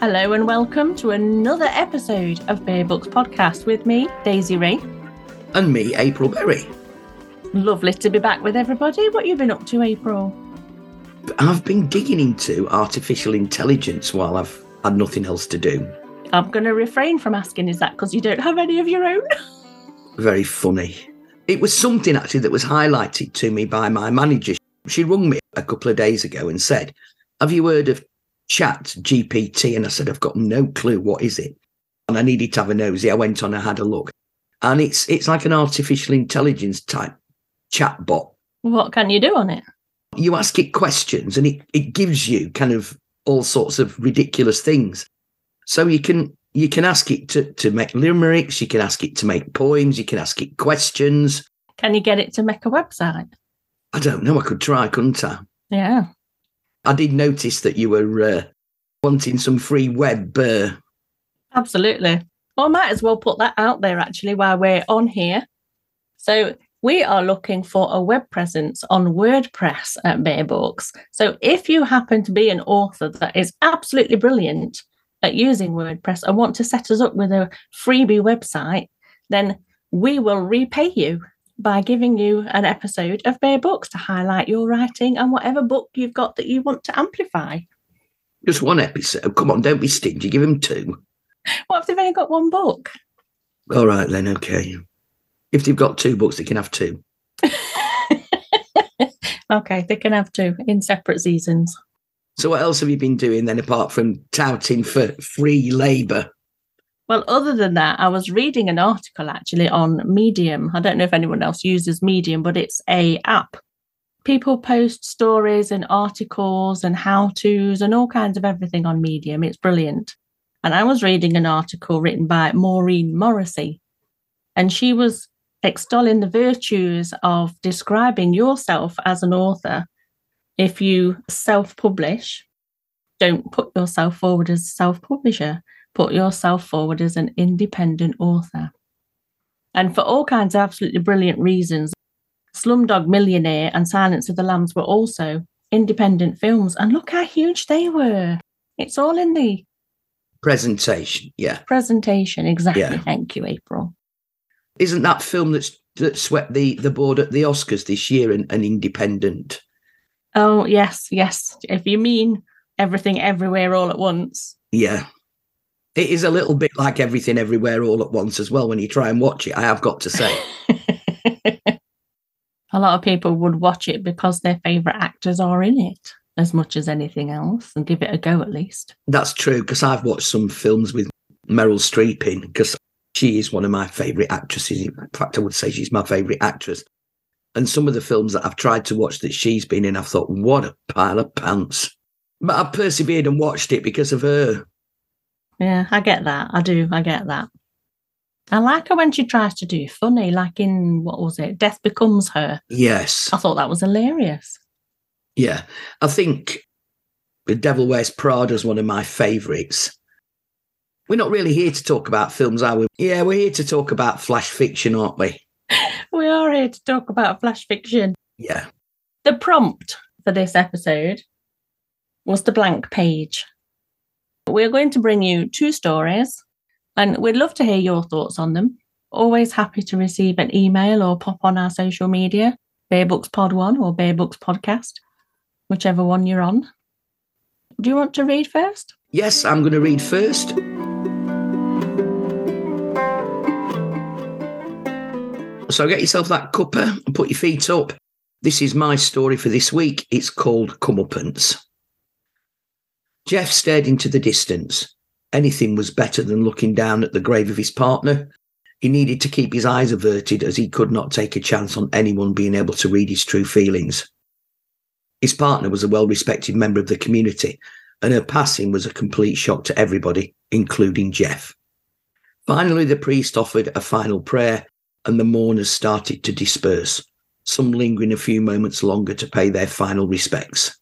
Hello and welcome to another episode of Bare Books Podcast with me, Daizi Rae. And me, April Berry. Lovely to be back with everybody. What you been up to, April? I've been digging into artificial intelligence while I've had nothing else to do. I'm going to refrain from asking, is that because you don't have any of your own? Very funny. It was something actually that was highlighted to me by my manager. She rung me a couple of days ago and said, Have you heard of Chat GPT? And I said, I've got no clue. What is it? And I needed to have a nosy. I went on and had a look. And it's it's like an artificial intelligence type chat bot. What can you do on it? You ask it questions and it, it gives you kind of all sorts of ridiculous things. So you can you can ask it to, to make limericks, you can ask it to make poems, you can ask it questions. Can you get it to make a website? I don't know. I could try, couldn't I? Yeah. I did notice that you were uh, wanting some free web. Uh... Absolutely. Well, I might as well put that out there actually while we're on here. So we are looking for a web presence on WordPress at Bare Books. So if you happen to be an author that is absolutely brilliant at using WordPress and want to set us up with a freebie website, then we will repay you by giving you an episode of Bare Books to highlight your writing and whatever book you've got that you want to amplify. Just one episode. Come on, don't be stingy. Give them two. What if they've only got one book? All right, then, okay. If they've got two books, they can have two. okay, they can have two in separate seasons. So, what else have you been doing then apart from touting for free labour? Well, other than that, I was reading an article actually on Medium. I don't know if anyone else uses Medium, but it's a app. People post stories and articles and how to's and all kinds of everything on Medium. It's brilliant. And I was reading an article written by Maureen Morrissey, and she was extolling the virtues of describing yourself as an author. If you self publish, don't put yourself forward as a self publisher put yourself forward as an independent author. And for all kinds of absolutely brilliant reasons, Slumdog Millionaire and Silence of the Lambs were also independent films. And look how huge they were. It's all in the presentation. Yeah. Presentation. Exactly. Yeah. Thank you, April. Isn't that film that's that swept the, the board at the Oscars this year an, an independent? Oh, yes, yes. If you mean everything everywhere all at once. Yeah. It is a little bit like everything everywhere all at once as well when you try and watch it, I have got to say. a lot of people would watch it because their favourite actors are in it as much as anything else and give it a go at least. That's true because I've watched some films with Meryl Streep in because she is one of my favourite actresses. In fact, I would say she's my favourite actress. And some of the films that I've tried to watch that she's been in, I've thought, what a pile of pants. But I've persevered and watched it because of her. Yeah, I get that. I do. I get that. I like her when she tries to do funny, like in what was it? Death Becomes Her. Yes. I thought that was hilarious. Yeah. I think The Devil Wears Prada is one of my favourites. We're not really here to talk about films, are we? Yeah, we're here to talk about flash fiction, aren't we? we are here to talk about flash fiction. Yeah. The prompt for this episode was the blank page. We're going to bring you two stories and we'd love to hear your thoughts on them. Always happy to receive an email or pop on our social media, Bare Books Pod 1 or Bare Books Podcast, whichever one you're on. Do you want to read first? Yes, I'm going to read first. So get yourself that cuppa and put your feet up. This is my story for this week. It's called Comeuppance. Jeff stared into the distance. Anything was better than looking down at the grave of his partner. He needed to keep his eyes averted as he could not take a chance on anyone being able to read his true feelings. His partner was a well respected member of the community, and her passing was a complete shock to everybody, including Jeff. Finally, the priest offered a final prayer, and the mourners started to disperse, some lingering a few moments longer to pay their final respects.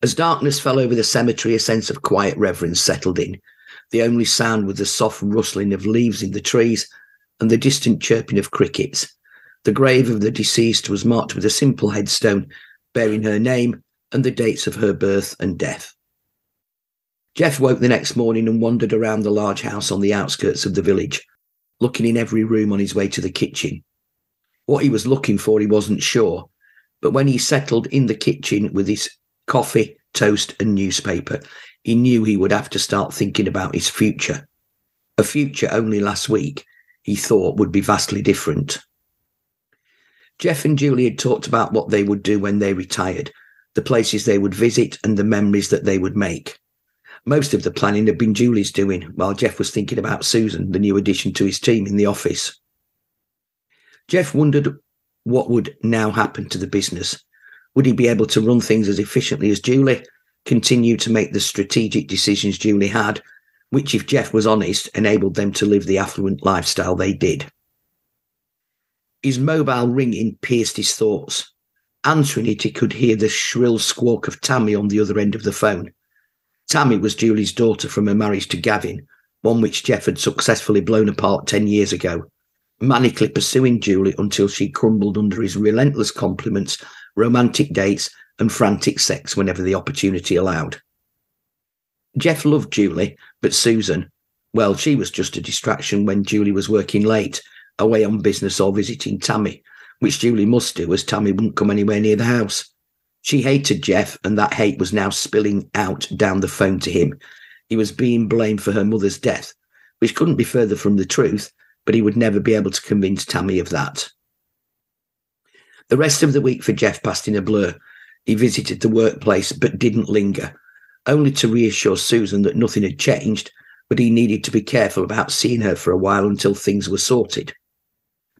As darkness fell over the cemetery, a sense of quiet reverence settled in. The only sound was the soft rustling of leaves in the trees and the distant chirping of crickets. The grave of the deceased was marked with a simple headstone bearing her name and the dates of her birth and death. Jeff woke the next morning and wandered around the large house on the outskirts of the village, looking in every room on his way to the kitchen. What he was looking for, he wasn't sure, but when he settled in the kitchen with his coffee, toast, and newspaper, he knew he would have to start thinking about his future. A future only last week he thought would be vastly different. Jeff and Julie had talked about what they would do when they retired, the places they would visit, and the memories that they would make. Most of the planning had been Julie's doing, while Jeff was thinking about Susan, the new addition to his team in the office. Jeff wondered what would now happen to the business. Would he be able to run things as efficiently as Julie, continue to make the strategic decisions Julie had, which, if Jeff was honest, enabled them to live the affluent lifestyle they did? His mobile ringing pierced his thoughts. Answering it, he could hear the shrill squawk of Tammy on the other end of the phone. Tammy was Julie's daughter from her marriage to Gavin, one which Jeff had successfully blown apart 10 years ago, manically pursuing Julie until she crumbled under his relentless compliments, romantic dates, and frantic sex whenever the opportunity allowed. Jeff loved Julie, but Susan, well, she was just a distraction when Julie was working late, away on business or visiting Tammy, which Julie must do as Tammy wouldn't come anywhere near the house. She hated Jeff, and that hate was now spilling out down the phone to him. He was being blamed for her mother's death, which couldn't be further from the truth, but he would never be able to convince Tammy of that. The rest of the week for Jeff passed in a blur. He visited the workplace but didn't linger, only to reassure Susan that nothing had changed, but he needed to be careful about seeing her for a while until things were sorted.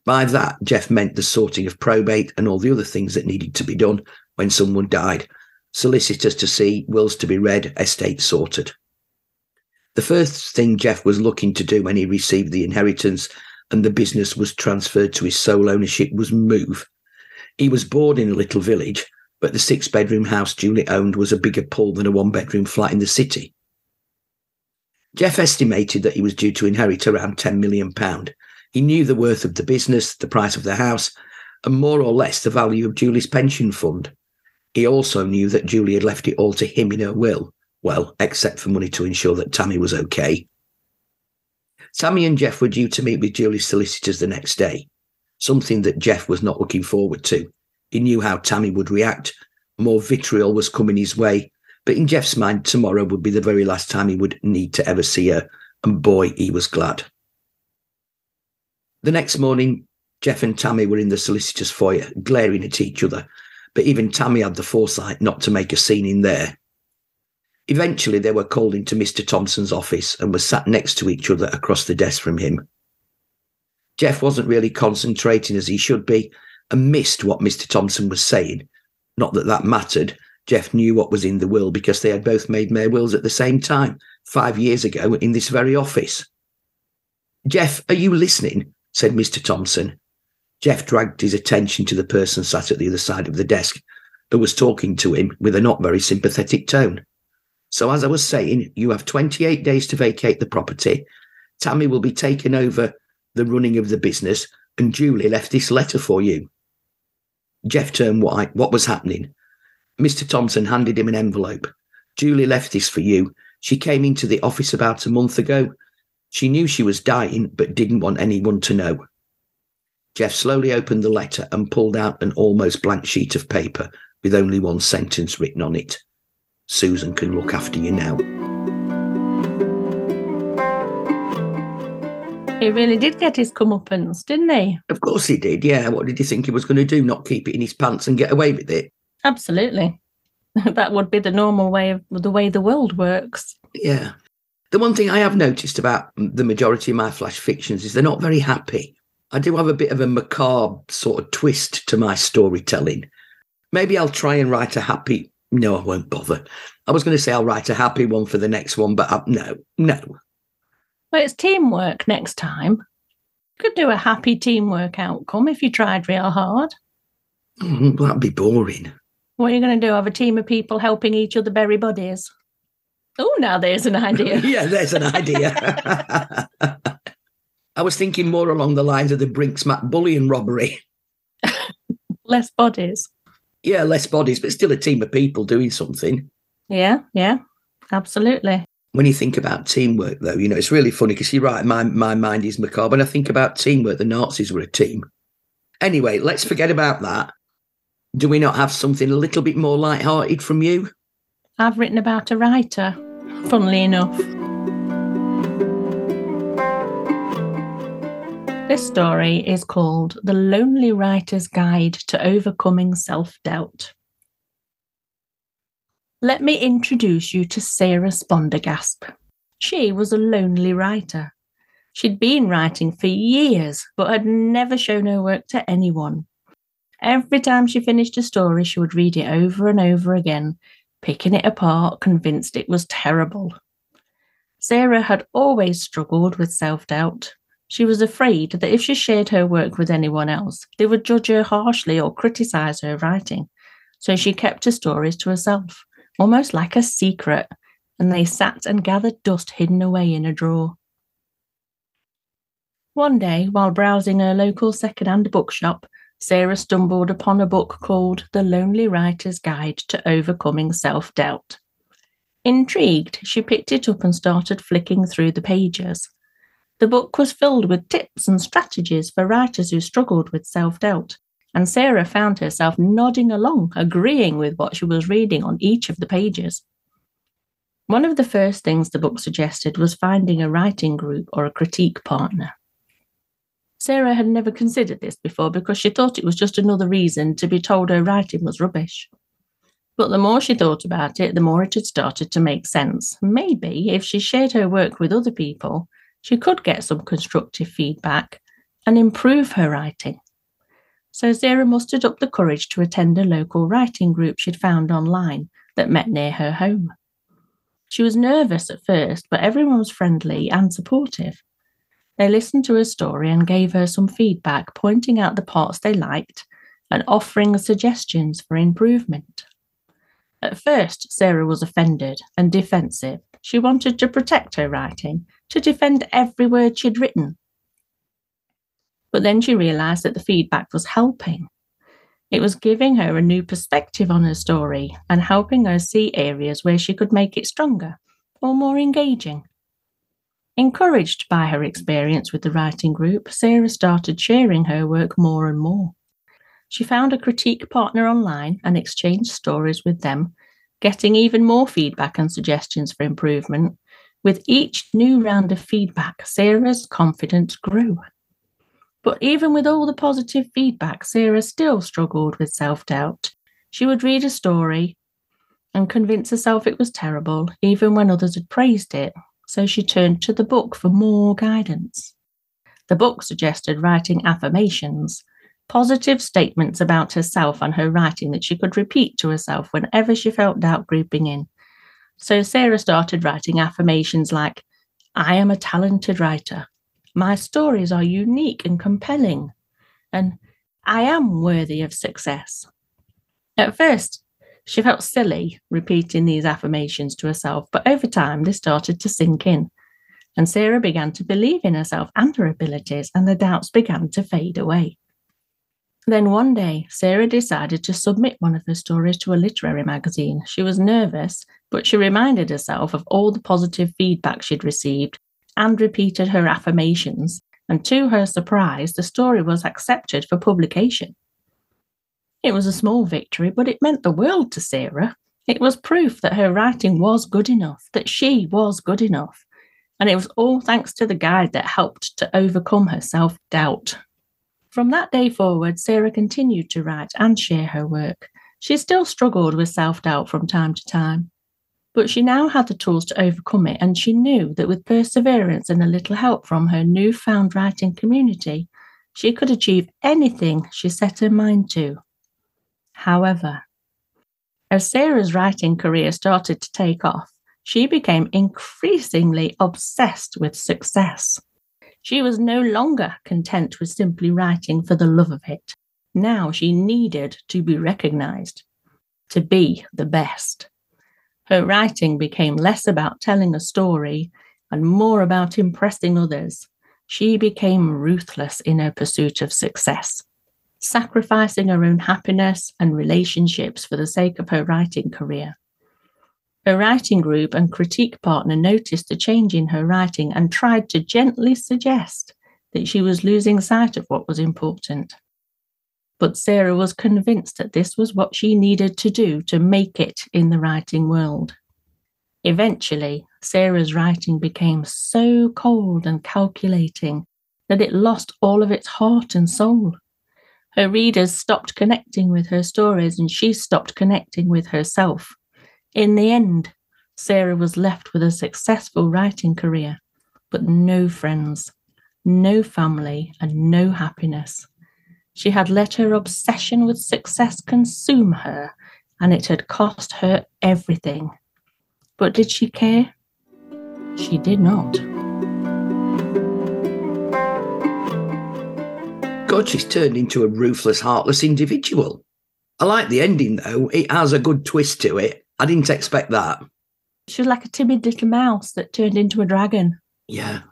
By that, Jeff meant the sorting of probate and all the other things that needed to be done when someone died, solicitors to see, wills to be read, estate sorted. The first thing Jeff was looking to do when he received the inheritance and the business was transferred to his sole ownership was move. He was born in a little village, but the six bedroom house Julie owned was a bigger pull than a one bedroom flat in the city. Jeff estimated that he was due to inherit around £10 million, he knew the worth of the business, the price of the house, and more or less the value of Julie's pension fund. He also knew that Julie had left it all to him in her will, well, except for money to ensure that Tammy was okay. Tammy and Jeff were due to meet with Julie's solicitors the next day, something that Jeff was not looking forward to. He knew how Tammy would react. More vitriol was coming his way, but in Jeff's mind, tomorrow would be the very last time he would need to ever see her, and boy, he was glad. The next morning, Jeff and Tammy were in the solicitor's foyer, glaring at each other, but even Tammy had the foresight not to make a scene in there. Eventually, they were called into Mr. Thompson's office and were sat next to each other across the desk from him. Jeff wasn't really concentrating as he should be and missed what Mr. Thompson was saying. Not that that mattered. Jeff knew what was in the will because they had both made their wills at the same time, five years ago, in this very office. Jeff, are you listening? said Mr. Thompson. Jeff dragged his attention to the person sat at the other side of the desk, who was talking to him with a not very sympathetic tone. So, as I was saying, you have 28 days to vacate the property. Tammy will be taking over the running of the business, and Julie left this letter for you. Jeff turned white. What was happening? Mr. Thompson handed him an envelope. Julie left this for you. She came into the office about a month ago. She knew she was dying, but didn't want anyone to know. Jeff slowly opened the letter and pulled out an almost blank sheet of paper with only one sentence written on it Susan can look after you now. He really did get his comeuppance, didn't he? Of course he did, yeah. What did he think he was going to do? Not keep it in his pants and get away with it? Absolutely. that would be the normal way of the way the world works. Yeah. The one thing I have noticed about the majority of my flash fictions is they're not very happy. I do have a bit of a macabre sort of twist to my storytelling. Maybe I'll try and write a happy. No, I won't bother. I was going to say I'll write a happy one for the next one, but I, no, no. Well, it's teamwork next time. You could do a happy teamwork outcome if you tried real hard. Mm, that'd be boring. What are you going to do? Have a team of people helping each other bury bodies? Oh, now there's an idea. yeah, there's an idea. I was thinking more along the lines of the Brink's-Mat bullion robbery. less bodies. Yeah, less bodies, but still a team of people doing something. Yeah, yeah, absolutely. When you think about teamwork, though, you know, it's really funny because you're right, my, my mind is macabre. When I think about teamwork, the Nazis were a team. Anyway, let's forget about that. Do we not have something a little bit more light-hearted from you? I've written about a writer, funnily enough. This story is called The Lonely Writer's Guide to Overcoming Self Doubt. Let me introduce you to Sarah Spondergasp. She was a lonely writer. She'd been writing for years, but had never shown her work to anyone. Every time she finished a story, she would read it over and over again, picking it apart, convinced it was terrible. Sarah had always struggled with self doubt. She was afraid that if she shared her work with anyone else, they would judge her harshly or criticize her writing. So she kept her stories to herself almost like a secret, and they sat and gathered dust hidden away in a drawer. One day, while browsing a local second-hand bookshop, Sarah stumbled upon a book called The Lonely Writer's Guide to Overcoming Self Doubt. Intrigued, she picked it up and started flicking through the pages. The book was filled with tips and strategies for writers who struggled with self doubt, and Sarah found herself nodding along, agreeing with what she was reading on each of the pages. One of the first things the book suggested was finding a writing group or a critique partner. Sarah had never considered this before because she thought it was just another reason to be told her writing was rubbish. But the more she thought about it, the more it had started to make sense. Maybe if she shared her work with other people, she could get some constructive feedback and improve her writing so Sarah mustered up the courage to attend a local writing group she'd found online that met near her home. She was nervous at first, but everyone was friendly and supportive. They listened to her story and gave her some feedback, pointing out the parts they liked and offering suggestions for improvement. At first, Sarah was offended and defensive. She wanted to protect her writing, to defend every word she'd written, but then she realized that the feedback was helping. It was giving her a new perspective on her story and helping her see areas where she could make it stronger or more engaging. Encouraged by her experience with the writing group, Sarah started sharing her work more and more. She found a critique partner online and exchanged stories with them, getting even more feedback and suggestions for improvement. With each new round of feedback, Sarah's confidence grew. But even with all the positive feedback, Sarah still struggled with self doubt. She would read a story and convince herself it was terrible, even when others had praised it. So she turned to the book for more guidance. The book suggested writing affirmations, positive statements about herself and her writing that she could repeat to herself whenever she felt doubt creeping in. So Sarah started writing affirmations like, I am a talented writer. My stories are unique and compelling, and I am worthy of success. At first, she felt silly repeating these affirmations to herself, but over time they started to sink in, and Sarah began to believe in herself and her abilities, and the doubts began to fade away. Then one day, Sarah decided to submit one of her stories to a literary magazine. She was nervous, but she reminded herself of all the positive feedback she'd received and repeated her affirmations, and to her surprise, the story was accepted for publication. It was a small victory, but it meant the world to Sarah. It was proof that her writing was good enough, that she was good enough. And it was all thanks to the guide that helped to overcome her self doubt. From that day forward, Sarah continued to write and share her work. She still struggled with self doubt from time to time, but she now had the tools to overcome it, and she knew that with perseverance and a little help from her newfound writing community, she could achieve anything she set her mind to. However, as Sarah's writing career started to take off, she became increasingly obsessed with success. She was no longer content with simply writing for the love of it. Now she needed to be recognized, to be the best. Her writing became less about telling a story and more about impressing others. She became ruthless in her pursuit of success, sacrificing her own happiness and relationships for the sake of her writing career. Her writing group and critique partner noticed a change in her writing and tried to gently suggest that she was losing sight of what was important. But Sarah was convinced that this was what she needed to do to make it in the writing world. Eventually, Sarah's writing became so cold and calculating that it lost all of its heart and soul. Her readers stopped connecting with her stories and she stopped connecting with herself. In the end, Sarah was left with a successful writing career, but no friends, no family, and no happiness. She had let her obsession with success consume her, and it had cost her everything. But did she care? She did not. God, she's turned into a ruthless, heartless individual. I like the ending, though. It has a good twist to it. I didn't expect that. She was like a timid little mouse that turned into a dragon. Yeah.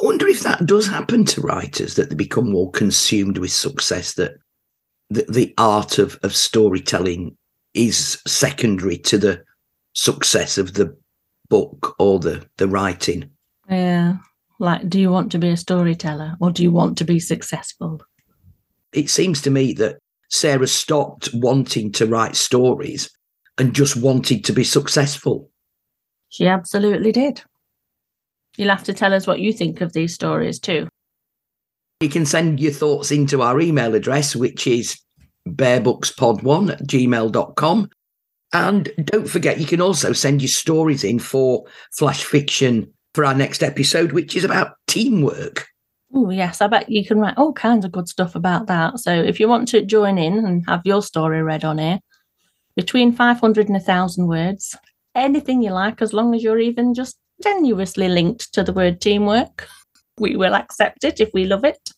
I wonder if that does happen to writers, that they become more consumed with success, that the, the art of, of storytelling is secondary to the success of the book or the, the writing. Yeah. Like, do you want to be a storyteller or do you want to be successful? It seems to me that Sarah stopped wanting to write stories and just wanted to be successful. She absolutely did. You'll have to tell us what you think of these stories too. You can send your thoughts into our email address, which is barebookspod1 at gmail.com. And don't forget, you can also send your stories in for Flash Fiction for our next episode, which is about teamwork. Oh, yes, I bet you can write all kinds of good stuff about that. So if you want to join in and have your story read on here, between 500 and 1,000 words, anything you like, as long as you're even just tenuously linked to the word teamwork, we will accept it if we love it.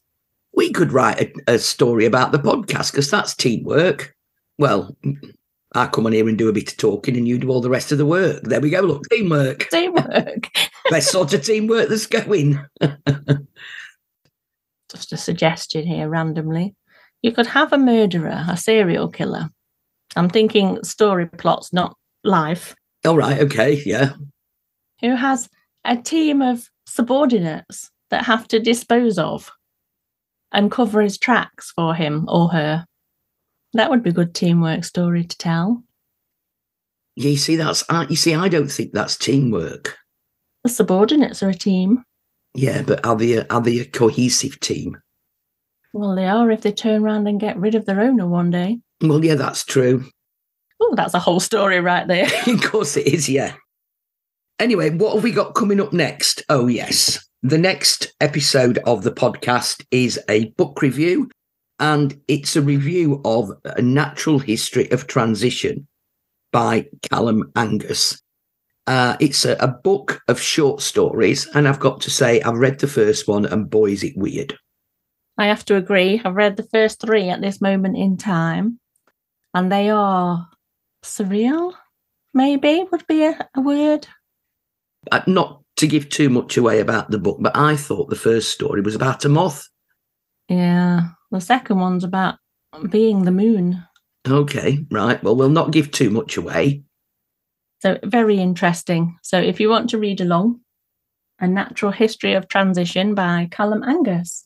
We could write a, a story about the podcast because that's teamwork. Well, I come on here and do a bit of talking and you do all the rest of the work. There we go. Look, teamwork. Teamwork. Best sort of teamwork that's going. Just a suggestion here randomly. You could have a murderer, a serial killer. I'm thinking story plots, not life. All right. Okay. Yeah. Who has a team of subordinates that have to dispose of and cover his tracks for him or her. That would be a good teamwork story to tell. Yeah, you see, that's you see, I don't think that's teamwork. The subordinates are a team. Yeah, but are they a, are they a cohesive team? Well, they are if they turn around and get rid of their owner one day. Well, yeah, that's true. Oh, that's a whole story right there. of course it is, yeah. Anyway, what have we got coming up next? Oh, yes. The next episode of the podcast is a book review, and it's a review of A Natural History of Transition by Callum Angus. Uh, it's a, a book of short stories, and I've got to say, I've read the first one, and boy, is it weird. I have to agree. I've read the first three at this moment in time, and they are surreal, maybe would be a, a word. Uh, not to give too much away about the book, but I thought the first story was about a moth. Yeah. The second one's about being the moon. Okay, right. Well, we'll not give too much away. So, very interesting. So, if you want to read along, A Natural History of Transition by Callum Angus.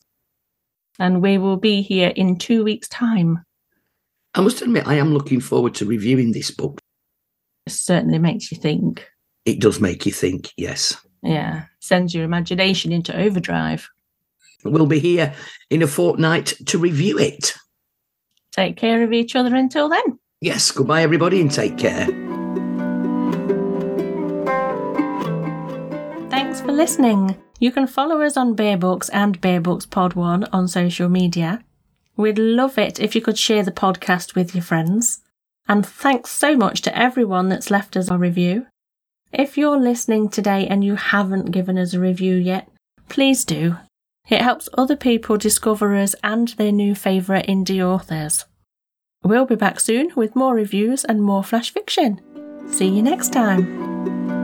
And we will be here in two weeks' time. I must admit, I am looking forward to reviewing this book. It certainly makes you think. It does make you think, yes. Yeah, sends your imagination into overdrive. We'll be here in a fortnight to review it. Take care of each other until then. Yes, goodbye, everybody, and take care. Thanks for listening. You can follow us on Bare Books and Bare Books Pod One on social media. We'd love it if you could share the podcast with your friends. And thanks so much to everyone that's left us a review. If you're listening today and you haven't given us a review yet, please do. It helps other people discover us and their new favourite indie authors. We'll be back soon with more reviews and more flash fiction. See you next time.